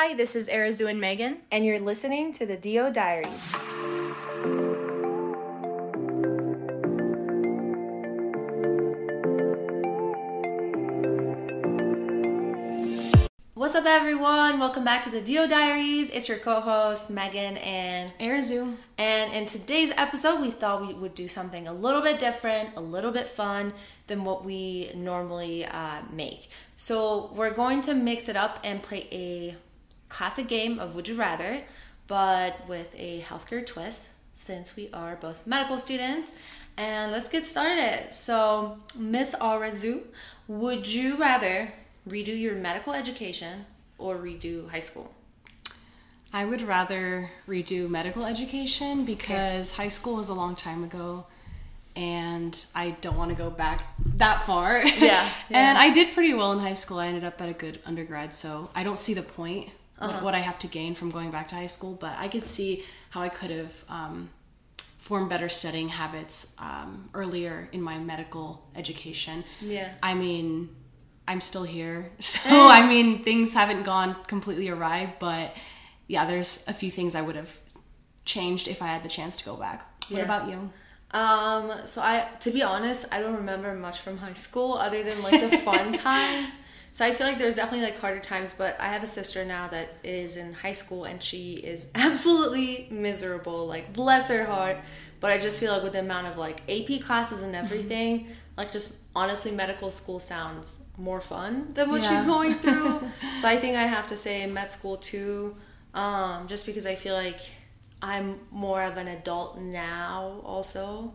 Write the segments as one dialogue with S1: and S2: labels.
S1: Hi, this is Arazu and Meghan.
S2: And you're listening to the D.O. Diaries.
S3: What's up, everyone? Welcome back to the D.O. Diaries. It's your co host, Meghan and
S1: Arazu.
S3: And in today's episode, we thought we would do something a little bit different, a little bit fun than what we normally uh, make. So, we're going to mix it up and play a classic game of Would You Rather, but with a healthcare twist since we are both medical students. And let's get started. So, Miss Arazu, would you rather redo your medical education or redo high school?
S4: I would rather redo medical education because okay. high school was a long time ago and I don't want to go back that far. Yeah, yeah. and I did pretty well in high school. I ended up at a good undergrad, so I don't see the point uh-huh. what, I have to gain from going back to high school, but I could see how I could have um, formed better studying habits um, earlier in my medical education.
S3: Yeah.
S4: I mean, I'm still here. So, I mean, things haven't gone completely awry, but yeah, there's a few things I would have changed if I had the chance to go back. What yeah. about you?
S3: Um, so I to be honest, I don't remember much from high school other than like the fun times. So I feel like there's definitely like harder times, but I have a sister now that is in high school and she is absolutely miserable. Like bless her heart. But I just feel like with the amount of like AP classes and everything, like just honestly medical school sounds more fun than what yeah. she's going through. so I think I have to say med school too. Um, just because I feel like I'm more of an adult now also,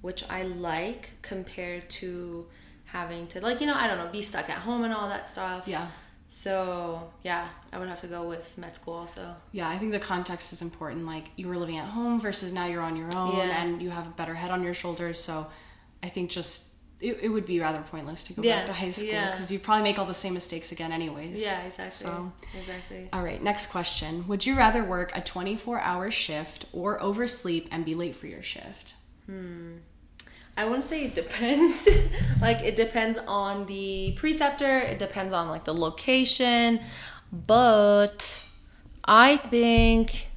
S3: which I like compared to having to like you know I don't know be stuck at home and all that stuff.
S4: Yeah.
S3: So yeah, I would have to go with med school also.
S4: Yeah, I think the context is important. Like you were living at home versus now you're on your own yeah. and you have a better head on your shoulders. So I think just it, it would be rather pointless to go yeah. back to high school because yeah. you probably make all the same mistakes again anyways.
S3: Yeah, exactly. So exactly.
S4: All right, next question. Would you rather work a 24-hour shift or oversleep and be late for your shift?
S3: Hmm. I wouldn't say it depends. like it depends on the preceptor, it depends on like the location, but I think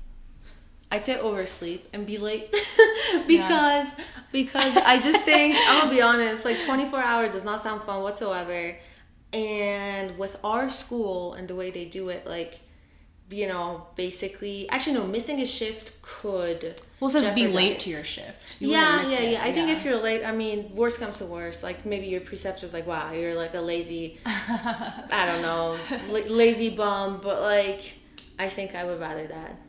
S3: I'd say oversleep and be late because yeah. because I just think I'm gonna be honest, like 24 hour does not sound fun whatsoever. And with our school and the way they do it, like you know, basically, actually, no, missing a shift could.
S4: Well, it says be late to your shift.
S3: You yeah, yeah, yeah. I yeah. think if you're late, I mean, worst comes to worst. Like maybe your preceptor's like, wow, you're like a lazy, I don't know, lazy bum. But like, I think I would rather that.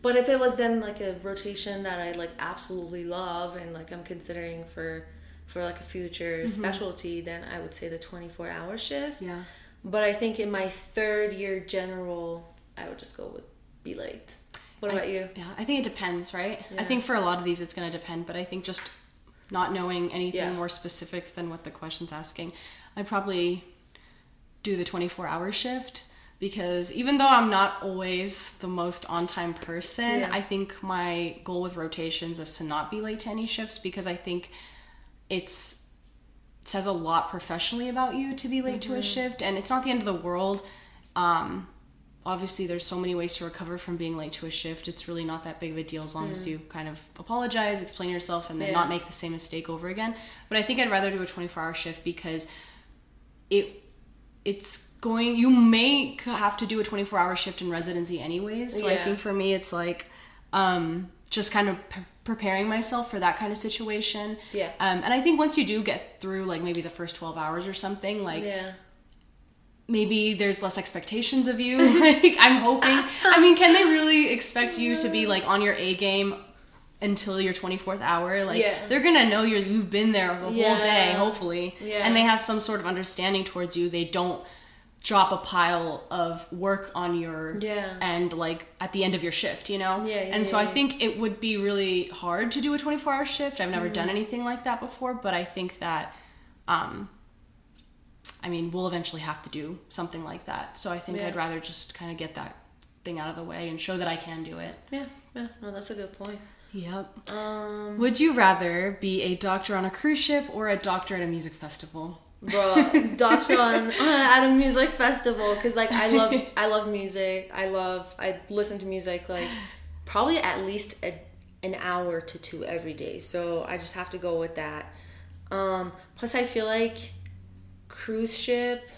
S3: But if it was then like a rotation that I like absolutely love and like I'm considering for for like a future mm-hmm. specialty, then I would say the 24 hour shift.
S4: Yeah.
S3: But I think in my third year general, I would just go with be late. What about
S4: I,
S3: you?
S4: Yeah, I think it depends, right? Yeah. I think for a lot of these it's going to depend, but I think just not knowing anything yeah. more specific than what the question's asking, I'd probably do the 24 hour shift because even though I'm not always the most on time person, yeah. I think my goal with rotations is to not be late to any shifts because I think it's it says a lot professionally about you to be late mm-hmm. to a mm-hmm. shift and it's not the end of the world. Um, obviously there's so many ways to recover from being late to a shift. It's really not that big of a deal as long mm. as you kind of apologize, explain yourself and then yeah. not make the same mistake over again. But I think I'd rather do a 24-hour shift because it it's going you may have to do a 24 hour shift in residency anyways so yeah. i think for me it's like um, just kind of p- preparing myself for that kind of situation
S3: yeah
S4: um, and i think once you do get through like maybe the first 12 hours or something like
S3: yeah
S4: maybe there's less expectations of you. Like i'm hoping. I mean can they really expect you to be like on your a game until your 24th hour? Like yeah. they're gonna know you you've been there the yeah. whole day hopefully. Yeah. and they have some sort of understanding towards you. They don't drop a pile of work on your
S3: yeah.
S4: and like at the end of your shift you know?
S3: Yeah,
S4: yeah and so i think it would be really hard to do a 24 hour shift. I've never mm-hmm. done anything like that before but i think that um i mean we'll eventually have to do something like that. So i think i'd rather just kind of get that thing out of the way and show that i can do it.
S3: Yeah yeah no that's a good point.
S4: Yep.
S3: Um
S4: would you rather be a doctor on a cruise ship or a doctor at a music festival?
S3: Bro doctor on at a music festival because like i love i love music. I love i listen to music like probably at least a, an hour to two every day. So i just have to go with that. Um plus i feel like cruise ship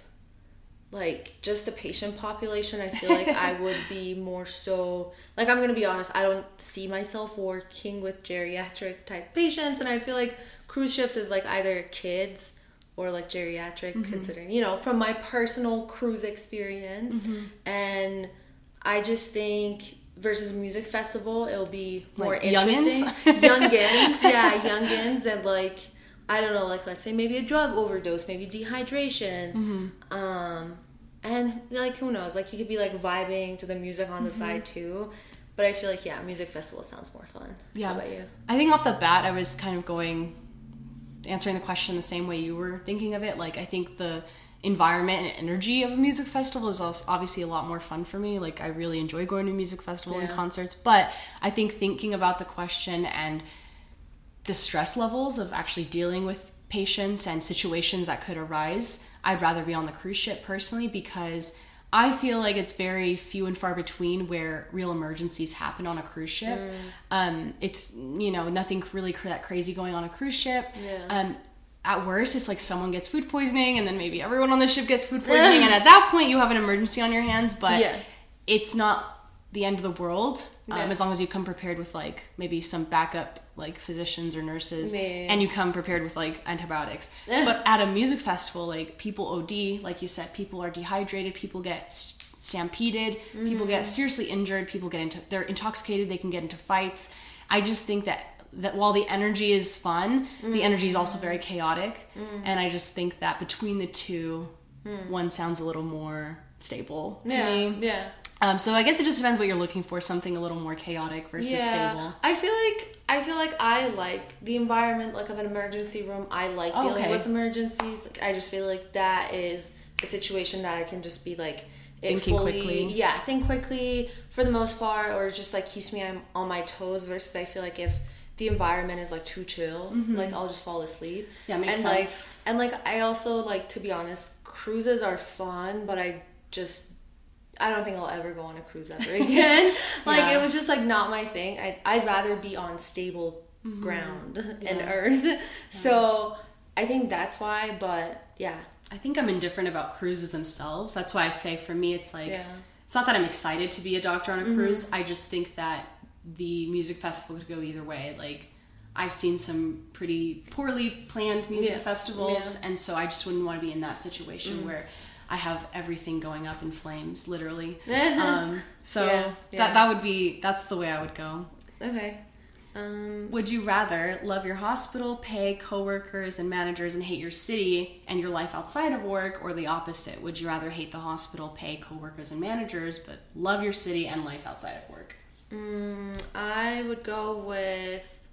S3: like just the patient population i feel like i would be more so like i'm gonna be honest i don't see myself working with geriatric type patients and i feel like cruise ships is like either kids or like geriatric mm-hmm. considering you know from my personal cruise experience mm-hmm. and i just think versus music festival it'll be more like interesting youngins, youngins yeah youngins and like I don't know, like let's say maybe a drug overdose, maybe dehydration. Mm-hmm. Um, and like who knows, like he could be like vibing to the music on the mm-hmm. side too. But I feel like yeah, music festival sounds more fun. Yeah. How about you?
S4: I think off the bat I was kind of going answering the question the same way you were thinking of it. Like I think the environment and energy of a music festival is also obviously a lot more fun for me. Like I really enjoy going to music festival yeah. and concerts, but I think thinking about the question and the stress levels of actually dealing with patients and situations that could arise, I'd rather be on the cruise ship personally because I feel like it's very few and far between where real emergencies happen on a cruise ship. Mm. Um, it's you know nothing really that crazy going on a cruise ship. Yeah. Um, at worst, it's like someone gets food poisoning, and then maybe everyone on the ship gets food poisoning, and at that point, you have an emergency on your hands. But yeah. it's not the end of the world um, yeah. as long as you come prepared with like maybe some backup like physicians or nurses and you come prepared with like antibiotics but at a music festival like people od like you said people are dehydrated people get stampeded mm-hmm. people get mm-hmm. seriously injured people get into they're intoxicated they can get into fights i just think that that while the energy is fun mm-hmm. the energy is also very chaotic mm-hmm. and i just think that between the two mm. one sounds a little more stable to me
S3: yeah
S4: um, so I guess it just depends what you're looking for. Something a little more chaotic versus yeah, stable.
S3: I feel like I feel like I like the environment like of an emergency room. I like oh, dealing okay. with emergencies. Like, I just feel like that is a situation that I can just be like
S4: thinking fully, quickly.
S3: Yeah, think quickly for the most part, or just like keeps me on my toes. Versus I feel like if the environment is like too chill, mm-hmm. like I'll just fall asleep.
S4: Yeah, makes
S3: and
S4: sense.
S3: like and like I also like to be honest, cruises are fun, but I just I don't think I'll ever go on a cruise ever again. like yeah. it was just like not my thing. I'd, I'd rather be on stable mm-hmm. ground yeah. and earth. Yeah. So I think that's why. But yeah,
S4: I think I'm indifferent about cruises themselves. That's why I say for me, it's like it's not that I'm excited to be a doctor on a mm-hmm. cruise. I just think that the music festival could go either way. Like I've seen some pretty poorly planned music festivals, and so I just wouldn't want to be in that situation mm-hmm. where I have everything going up in flames, literally. um, so yeah, yeah. that that would be that's the way I would go.
S3: Okay. Um,
S4: would you rather love your hospital, pay coworkers and managers, and hate your city and your life outside of work, or the opposite? Would you rather hate the hospital, pay coworkers and managers, but love your city and life outside of work?
S3: Mm, I would go with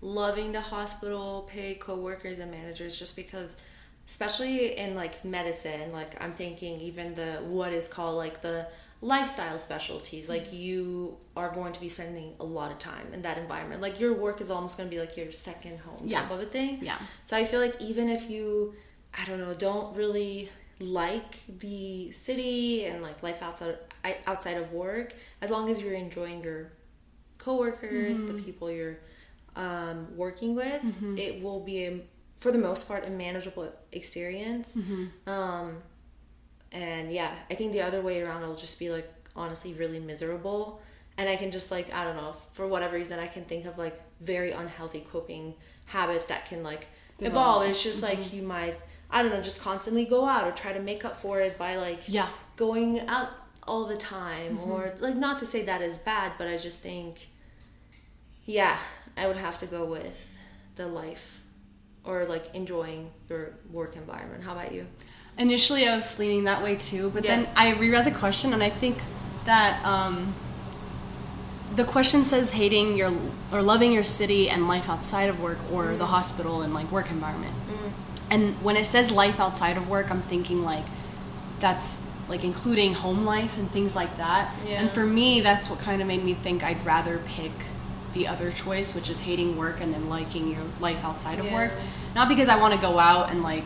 S3: loving the hospital, pay coworkers and managers, just because especially in like medicine like i'm thinking even the what is called like the lifestyle specialties like mm-hmm. you are going to be spending a lot of time in that environment like your work is almost going to be like your second home yeah. type of a thing
S4: yeah
S3: so i feel like even if you i don't know don't really like the city and like life outside outside of work as long as you're enjoying your coworkers mm-hmm. the people you're um, working with mm-hmm. it will be a for the most part a manageable experience mm-hmm. um, and yeah i think the other way around it'll just be like honestly really miserable and i can just like i don't know for whatever reason i can think of like very unhealthy coping habits that can like Develop. evolve it's just mm-hmm. like you might i don't know just constantly go out or try to make up for it by like
S4: yeah
S3: going out all the time mm-hmm. or like not to say that is bad but i just think yeah i would have to go with the life or like enjoying your work environment. How about you?
S4: Initially, I was leaning that way too, but yeah. then I reread the question and I think that um, the question says hating your or loving your city and life outside of work or mm-hmm. the hospital and like work environment. Mm-hmm. And when it says life outside of work, I'm thinking like that's like including home life and things like that. Yeah. And for me, that's what kind of made me think I'd rather pick the other choice, which is hating work and then liking your life outside of yeah. work. Not because I want to go out and like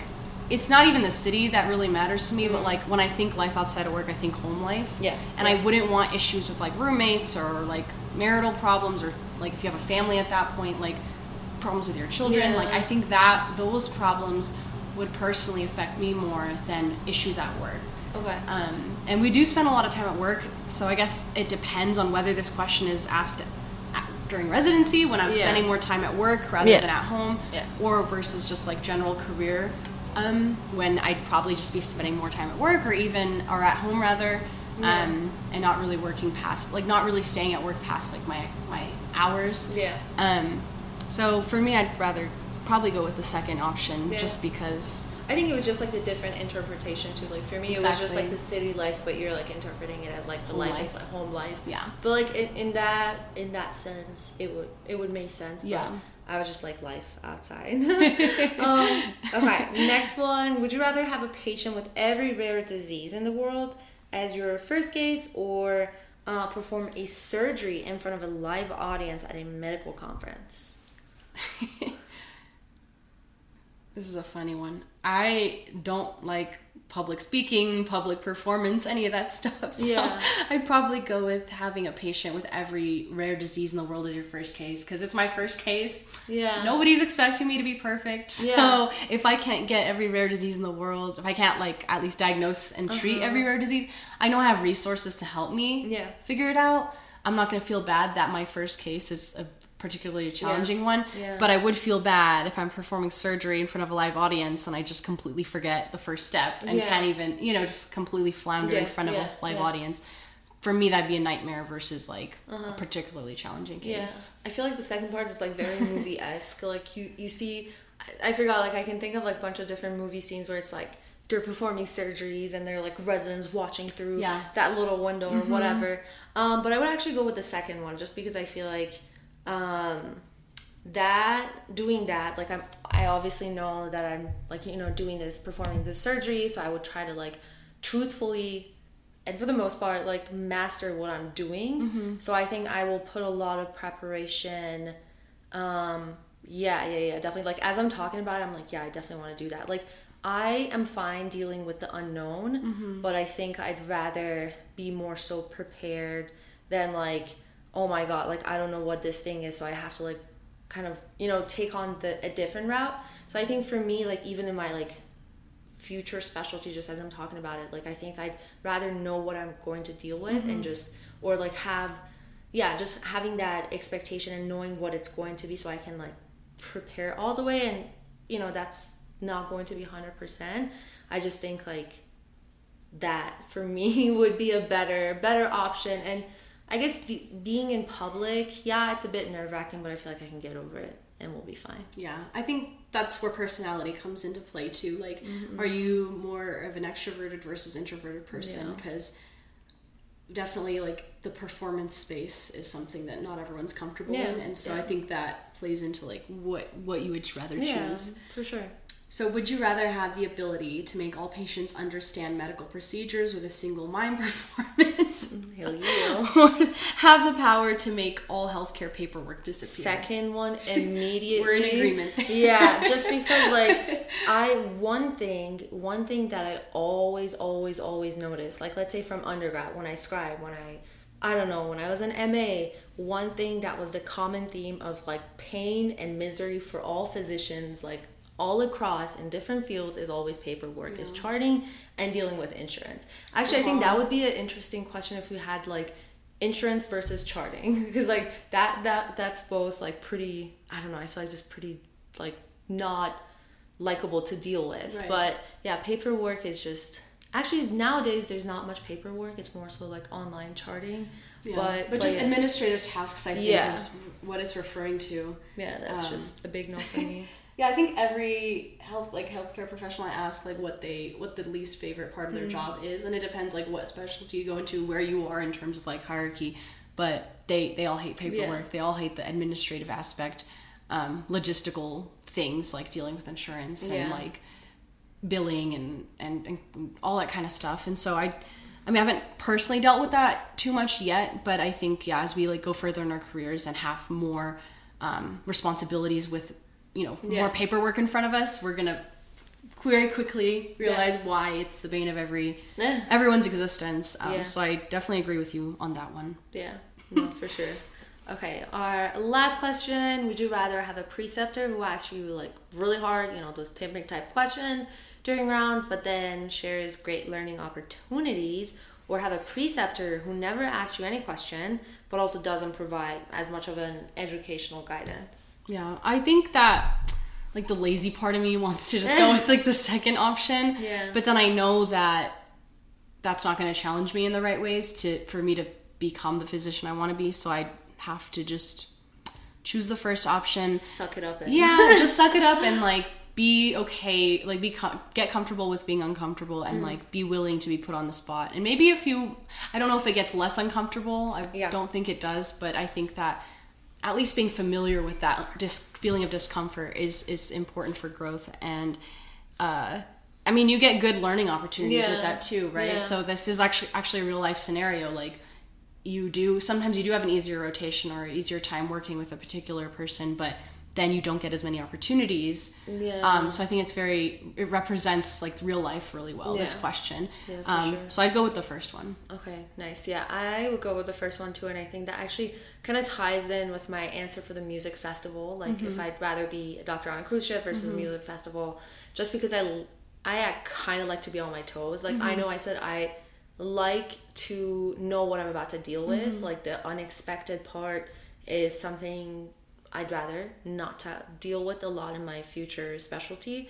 S4: it's not even the city that really matters to me, but like when I think life outside of work, I think home life.
S3: Yeah.
S4: And I wouldn't want issues with like roommates or like marital problems or like if you have a family at that point, like problems with your children.
S3: Yeah.
S4: Like I think that those problems would personally affect me more than issues at work.
S3: Okay.
S4: Um, and we do spend a lot of time at work, so I guess it depends on whether this question is asked during residency when I'm
S3: Yeah.
S4: spending more time at work rather
S3: Yeah.
S4: than at home,
S3: Yeah.
S4: or versus just like general career um, when I'd probably just be spending more time at work or even or at home rather, um, and not really working past like not really staying at work past like my my hours.
S3: Yeah.
S4: Um, so for me, I'd rather probably go with the second option
S3: Yeah.
S4: just because.
S3: I think it was just like the different interpretation too. Like for me, it was just like the city life, but you're like interpreting it as like the life,
S4: life.
S3: it's like home life.
S4: Yeah.
S3: But like in, in that in that sense, it would it would make sense. But
S4: Yeah.
S3: I was just like life outside. um, okay, next one. Would you rather have a patient with every rare disease in the world as your first case, or uh, perform a surgery in front of a live audience at a medical conference?
S4: This is a funny one. I don't like public speaking, public performance, any of that stuff. So
S3: Yeah.
S4: I'd probably go with having a patient with every rare disease in the world as your first case because it's my first case.
S3: Yeah.
S4: Nobody's expecting me to be perfect. So
S3: Yeah.
S4: if I can't get every rare disease in the world, if I can't like at least diagnose and treat every rare disease, I know I have resources to help me
S3: Uh-huh. Yeah.
S4: figure it out. I'm not going to feel bad that my first case is a particularly challenging one,
S3: Yeah.
S4: but I would feel bad if I'm performing surgery in front of a live audience and I just completely forget the first step and
S3: Yeah.
S4: can't even, you know, just completely flounder in front of
S3: yeah,
S4: a live
S3: yeah.
S4: audience. For me, that'd be a nightmare versus like a particularly challenging
S3: Yeah,
S4: case.
S3: I feel like the second part is like very movie esque. like you, you see, I, I forgot. Like I can think of like a bunch of different movie scenes where it's like they're performing surgeries and they're like residents watching through
S4: Yeah.
S3: that little window or whatever. Um, but I would actually go with the second one just because I feel like um, that doing that like I'm I obviously know that I'm like you know doing this performing this surgery, so I would try to like truthfully and for the most part like master what i'm doing. So i think i will put a lot of preparation um yeah yeah yeah definitely. Like as i'm talking about it i'm like yeah i definitely want to do that. Like i am fine dealing with the unknown but i think i'd rather be more so prepared than like oh my god like i don't know what this thing is so i have to like kind of you know take on the a different route so i think for me like even in my like future specialty just as I'm talking about it. Like I think I'd rather know what I'm going to deal with and mm-hmm. just or like have yeah, just having that expectation and knowing what it's going to be so I can like prepare all the way and you know that's not going to be 100%. I just think like that for me would be a better better option and I guess d- being in public, yeah, it's a bit nerve-wracking, but I feel like I can get over it and we'll be fine.
S4: Yeah, I think that's where personality comes into play too. Like,
S3: Mm-hmm.
S4: are you more of an extroverted versus introverted person?
S3: Yeah.
S4: Because definitely, like, the performance space is something that not everyone's comfortable
S3: Yeah,
S4: in, and so I think that plays into like what what you would rather
S3: Yeah,
S4: choose.
S3: for sure.
S4: So, would you rather have the ability to make all patients understand medical procedures with a single mind performance, mm,
S3: Hell yeah.
S4: or have the power to make all healthcare paperwork disappear?
S3: second one immediately
S4: We're in agreement.
S3: yeah just because like i one thing one thing that i always always always notice like let's say from undergrad when i scribe when i i don't know when i was an ma one thing that was the common theme of like pain and misery for all physicians like all across in different fields is always paperwork is charting and dealing with insurance actually i think that would be an interesting question if we had like insurance versus charting because like that that that's both like pretty i don't know i feel like just pretty like not likable to deal with
S4: Right.
S3: but yeah paperwork is just actually nowadays there's not much paperwork it's more so like online charting
S4: Yeah.
S3: but
S4: but, just
S3: yeah.
S4: administrative tasks, I think,
S3: Yeah.
S4: is what it's referring to.
S3: yeah that's
S4: um,
S3: just a big no for me
S4: Yeah, I think every health like healthcare professional I ask like what they what the least favorite part of their job is, and it depends like what specialty you go into, where you are in terms of like hierarchy. But they they all hate paperwork.
S3: Yeah.
S4: They all hate the administrative aspect, um, logistical things like dealing with insurance and like billing and, and and all that kind of stuff. And so I. I mean, I haven't personally dealt with that too much yet, but I think yeah, as we like go further in our careers and have more um, responsibilities with you know
S3: Yeah.
S4: more paperwork in front of us, we're gonna very quickly realize yeah. why it's the bane of every everyone's existence. Um, yeah. So I definitely agree with you on that one.
S3: Yeah, no, for sure. Okay, our last question: Would you rather have a preceptor who asks you like really hard, you know, those pimping type questions during rounds, but then shares great learning opportunities, or have a preceptor who never asks you any question, but also doesn't provide as much of an educational guidance?
S4: Yeah, I think that like the lazy part of me wants to just go with like the second option.
S3: Yeah.
S4: But then I know that that's not going to challenge me in the right ways to for me to become the physician I want to be. So I have to just choose the first option.
S3: Suck it up.
S4: And- yeah, just suck it up and like be okay, like be com- get comfortable with being uncomfortable and mm. like be willing to be put on the spot. And maybe if you, I don't know if it gets less uncomfortable. I yeah. don't think it does, but I think that at least being familiar with that dis- feeling of discomfort is is important for growth and uh, I mean you get good learning opportunities yeah. with that too right yeah. so this is actually actually a real life scenario like you do sometimes you do have an easier rotation or easier time working with a particular person but then you don't get as many opportunities.
S3: Yeah.
S4: Um, so I think it's very it represents like real life really well. Yeah. This question. Yeah, for um, sure. So I'd go with the first one.
S3: Okay, nice. Yeah, I would go with the first one too, and I think that actually kind of ties in with my answer for the music festival. Like mm-hmm. if I'd rather be a doctor on a cruise ship versus mm-hmm. a music festival, just because I I kind of like to be on my toes. Like mm-hmm. I know I said I like to know what I'm about to deal with. Mm-hmm. Like the unexpected part is something I'd rather not to deal with a lot in my future specialty.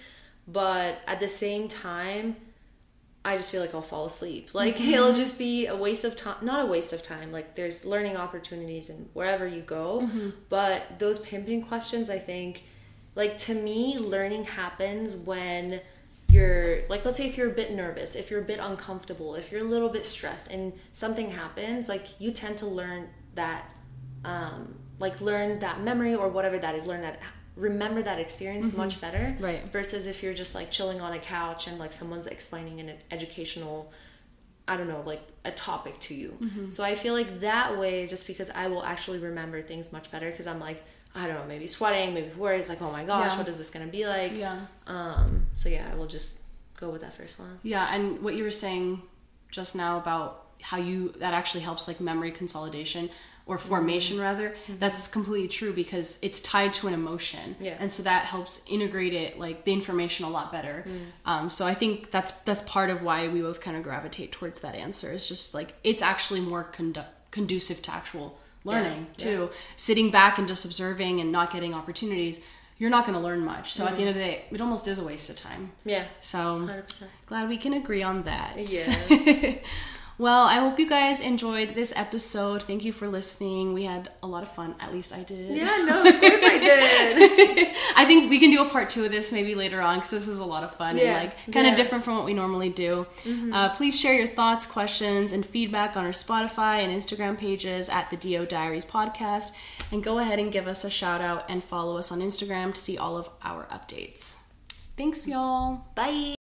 S3: But at the same time, I just feel like I'll fall asleep. Like mm-hmm. it'll just be a waste of time. Not a waste of time. Like there's learning opportunities and wherever you go. Mm-hmm. But those pimping questions, I think, like to me, learning happens when you're like let's say if you're a bit nervous if you're a bit uncomfortable if you're a little bit stressed and something happens like you tend to learn that um, like learn that memory or whatever that is learn that remember that experience mm-hmm. much better
S4: right
S3: versus if you're just like chilling on a couch and like someone's explaining an educational i don't know like a topic to you mm-hmm. so i feel like that way just because i will actually remember things much better because i'm like i don't know maybe sweating maybe worries like oh my gosh yeah. what is this gonna be like
S4: yeah
S3: um so yeah i will just go with that first one
S4: yeah and what you were saying just now about how you that actually helps like memory consolidation or formation mm-hmm. rather mm-hmm. that's completely true because it's tied to an emotion
S3: yeah.
S4: and so that helps integrate it like the information a lot better mm. um, so i think that's that's part of why we both kind of gravitate towards that answer it's just like it's actually more condu- conducive to actual learning yeah. too yeah. sitting back and just observing and not getting opportunities you're not going to learn much. So mm-hmm. at the mm-hmm. end of the day, it almost is a waste of time.
S3: Yeah.
S4: So
S3: 100%.
S4: glad we can agree on that.
S3: Yes.
S4: Well, I hope you guys enjoyed this episode. Thank you for listening. We had a lot of fun. At least I did.
S3: Yeah, no, of course I did.
S4: I think we can do a part two of this maybe later on because this is a lot of fun yeah. and like kind of yeah. different from what we normally do. Mm-hmm. Uh, please share your thoughts, questions, and feedback on our Spotify and Instagram pages at the DO Diaries podcast. And go ahead and give us a shout out and follow us on Instagram to see all of our updates. Thanks, y'all.
S3: Bye.